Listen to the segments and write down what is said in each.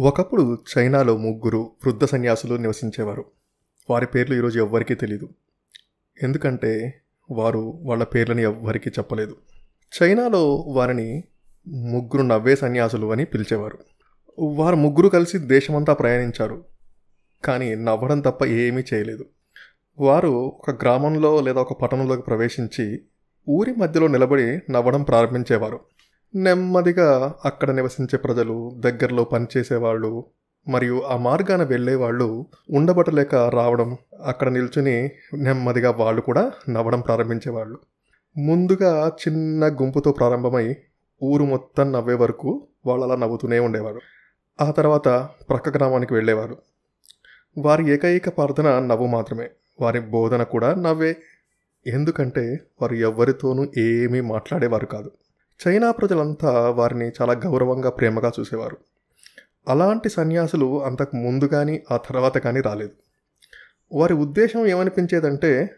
ఒకప్పుడు చైనాలో ముగ్గురు వృద్ధ సన్యాసులు నివసించేవారు. వారి పేర్లు ఈరోజు ఎవ్వరికీ తెలియదు ఎందుకంటే వారు వాళ్ళ పేర్లను ఎవ్వరికీ చెప్పలేదు. చైనాలో వారిని ముగ్గురు నవ్వే సన్యాసులు అని పిలిచేవారు. వారు ముగ్గురు కలిసి దేశమంతా ప్రయాణించారు. కానీ నవ్వడం తప్ప ఏమీ చేయలేదు. వారు ఒక గ్రామంలో లేదా ఒక పట్టణంలోకి ప్రవేశించి ఊరి మధ్యలో నిలబడి నవ్వడం ప్రారంభించేవారు. నెమ్మదిగా అక్కడ నివసించే ప్రజలు దగ్గరలో పనిచేసేవాళ్ళు మరియు ఆ మార్గాన వెళ్ళేవాళ్ళు ఉండబట్టలేక రావడం అక్కడ నిల్చుని నెమ్మదిగా వాళ్ళు కూడా నవ్వడం ప్రారంభించేవాళ్ళు. ముందుగా చిన్న గుంపుతో ప్రారంభమై ఊరు మొత్తం నవ్వే వరకు వాళ్ళు అలా నవ్వుతూనే ఉండేవారు. ఆ తర్వాత ప్రక్క గ్రామానికి వెళ్ళేవారు. వారి ఏకైక ప్రార్థన నవ్వు మాత్రమే. వారి బోధన కూడా నవ్వే. ఎందుకంటే వారు ఎవ్వరితోనూ ఏమీ మాట్లాడేవారు కాదు. చైనా ప్రజలంతా వారిని చాలా గౌరవంగా ప్రేమగా చూసేవారు. అలాంటి సన్యాసులు అంతకు ముందు కానీ ఆ తర్వాత కానీ రాలేదు. వారి ఉద్దేశం ఏమనిపించేదంటే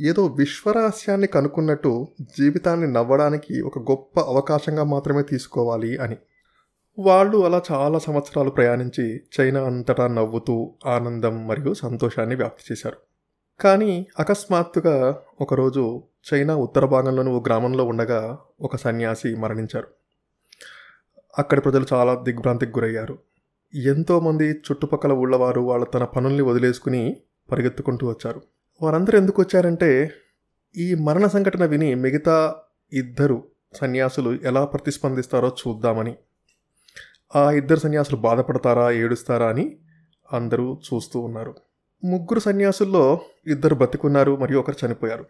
ఏదో విశ్వరహస్యాన్ని కనుక్కున్నట్టు జీవితాన్ని నవ్వడానికి ఒక గొప్ప అవకాశంగా మాత్రమే తీసుకోవాలి అని. వాళ్ళు అలా చాలా సంవత్సరాలు ప్రయాణించి చైనా అంతటా నవ్వుతూ ఆనందం మరియు సంతోషాన్ని వ్యాప్తి చేశారు. కానీ అకస్మాత్తుగా ఒకరోజు చైనా ఉత్తర భాగంలోని ఓ గ్రామంలో ఉండగా ఒక సన్యాసి మరణించారు. అక్కడి ప్రజలు చాలా దిగ్భ్రాంతికి గురయ్యారు. ఎంతోమంది చుట్టుపక్కల ఊళ్ళవారు వాళ్ళ తన పనుల్ని వదిలేసుకుని పరిగెత్తుకుంటూ వచ్చారు. వారందరూ ఎందుకు వచ్చారంటే ఈ మరణ సంఘటన విని మిగతా ఇద్దరు సన్యాసులు ఎలా ప్రతిస్పందిస్తారో చూద్దామని. ఆ ఇద్దరు సన్యాసులు బాధపడతారా ఏడుస్తారా అని అందరూ చూస్తూ ఉన్నారు. ముగ్గురు సన్యాసుల్లో ఇద్దరు బతికున్నారు మరియు ఒకరు చనిపోయారు.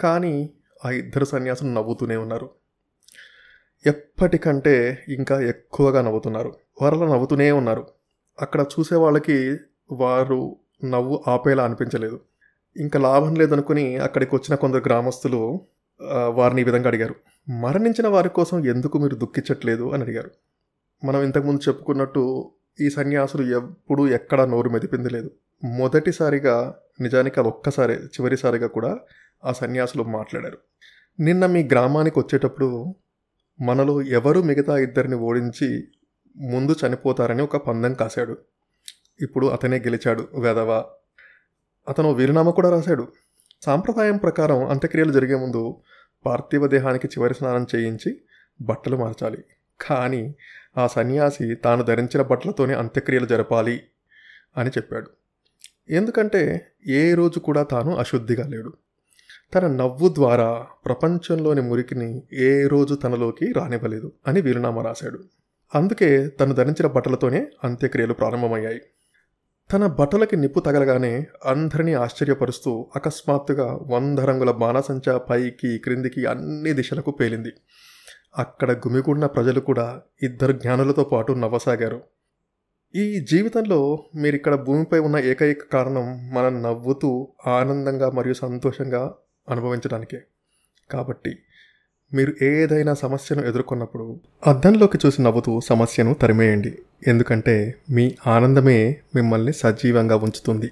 కానీ ఆ ఇద్దరు సన్యాసులు నవ్వుతూనే ఉన్నారు. ఎప్పటికంటే ఇంకా ఎక్కువగా నవ్వుతున్నారు. వారలా నవ్వుతూనే ఉన్నారు. అక్కడ చూసే వాళ్ళకి వారు నవ్వు ఆపేలా అనిపించలేదు. ఇంకా లాభం లేదనుకుని అక్కడికి వచ్చిన కొందరు గ్రామస్తులు వారిని ఈ విధంగా అడిగారు. మరణించిన వారి కోసం ఎందుకు మీరు దుఃఖించట్లేదు అని అడిగారు. మనం ఇంతకుముందు చెప్పుకున్నట్టు ఈ సన్యాసులు ఎప్పుడూ ఎక్కడా నోరు మెదిపింది లేదు. మొదటిసారిగా నిజానికి అది ఒక్కసారి చివరిసారిగా కూడా ఆ సన్యాసులు మాట్లాడారు. నిన్న మీ గ్రామానికి వచ్చేటప్పుడు మనలో ఎవరు మిగతా ఇద్దరిని ఓడించి ముందు చనిపోతారని ఒక పందెం కాశాడు. ఇప్పుడు అతనే గెలిచాడు వెధవ. అతను వీరునామా కూడా రాశాడు. సాంప్రదాయం ప్రకారం అంత్యక్రియలు జరిగే ముందు పార్థివ దేహానికి చివరి స్నానం చేయించి బట్టలు మార్చాలి. కానీ ఆ సన్యాసి తాను ధరించిన బట్టలతోనే అంత్యక్రియలు జరపాలి అని చెప్పాడు. ఎందుకంటే ఏ రోజు కూడా తాను అశుద్ధిగా లేడు. తన నవ్వు ద్వారా ప్రపంచంలోని మురికిని ఏ రోజు తనలోకి రానివ్వలేదు అని వీరునామా రాశాడు. అందుకే తను ధరించిన బట్టలతోనే అంత్యక్రియలు ప్రారంభమయ్యాయి. తన బట్టలకి నిప్పు తగలగానే అందరినీ ఆశ్చర్యపరుస్తూ అకస్మాత్తుగా వంద రంగుల బాణసంచా పైకి క్రిందికి అన్ని దిశలకు పేలింది. అక్కడ గుమిగూడిన ప్రజలు కూడా ఇద్దరు జ్ఞానులతో పాటు నవ్వసాగారు. ఈ జీవితంలో మీరు ఇక్కడ భూమిపై ఉన్న ఏకైక కారణం మనం నవ్వుతూ ఆనందంగా మరియు సంతోషంగా అనుభవించడానికే. కాబట్టి మీరు ఏదైనా సమస్యను ఎదుర్కొన్నప్పుడు అద్దంలోకి చూసి నవ్వుతూ సమస్యను తరిమేయండి. ఎందుకంటే మీ ఆనందమే మిమ్మల్ని సజీవంగా ఉంచుతుంది.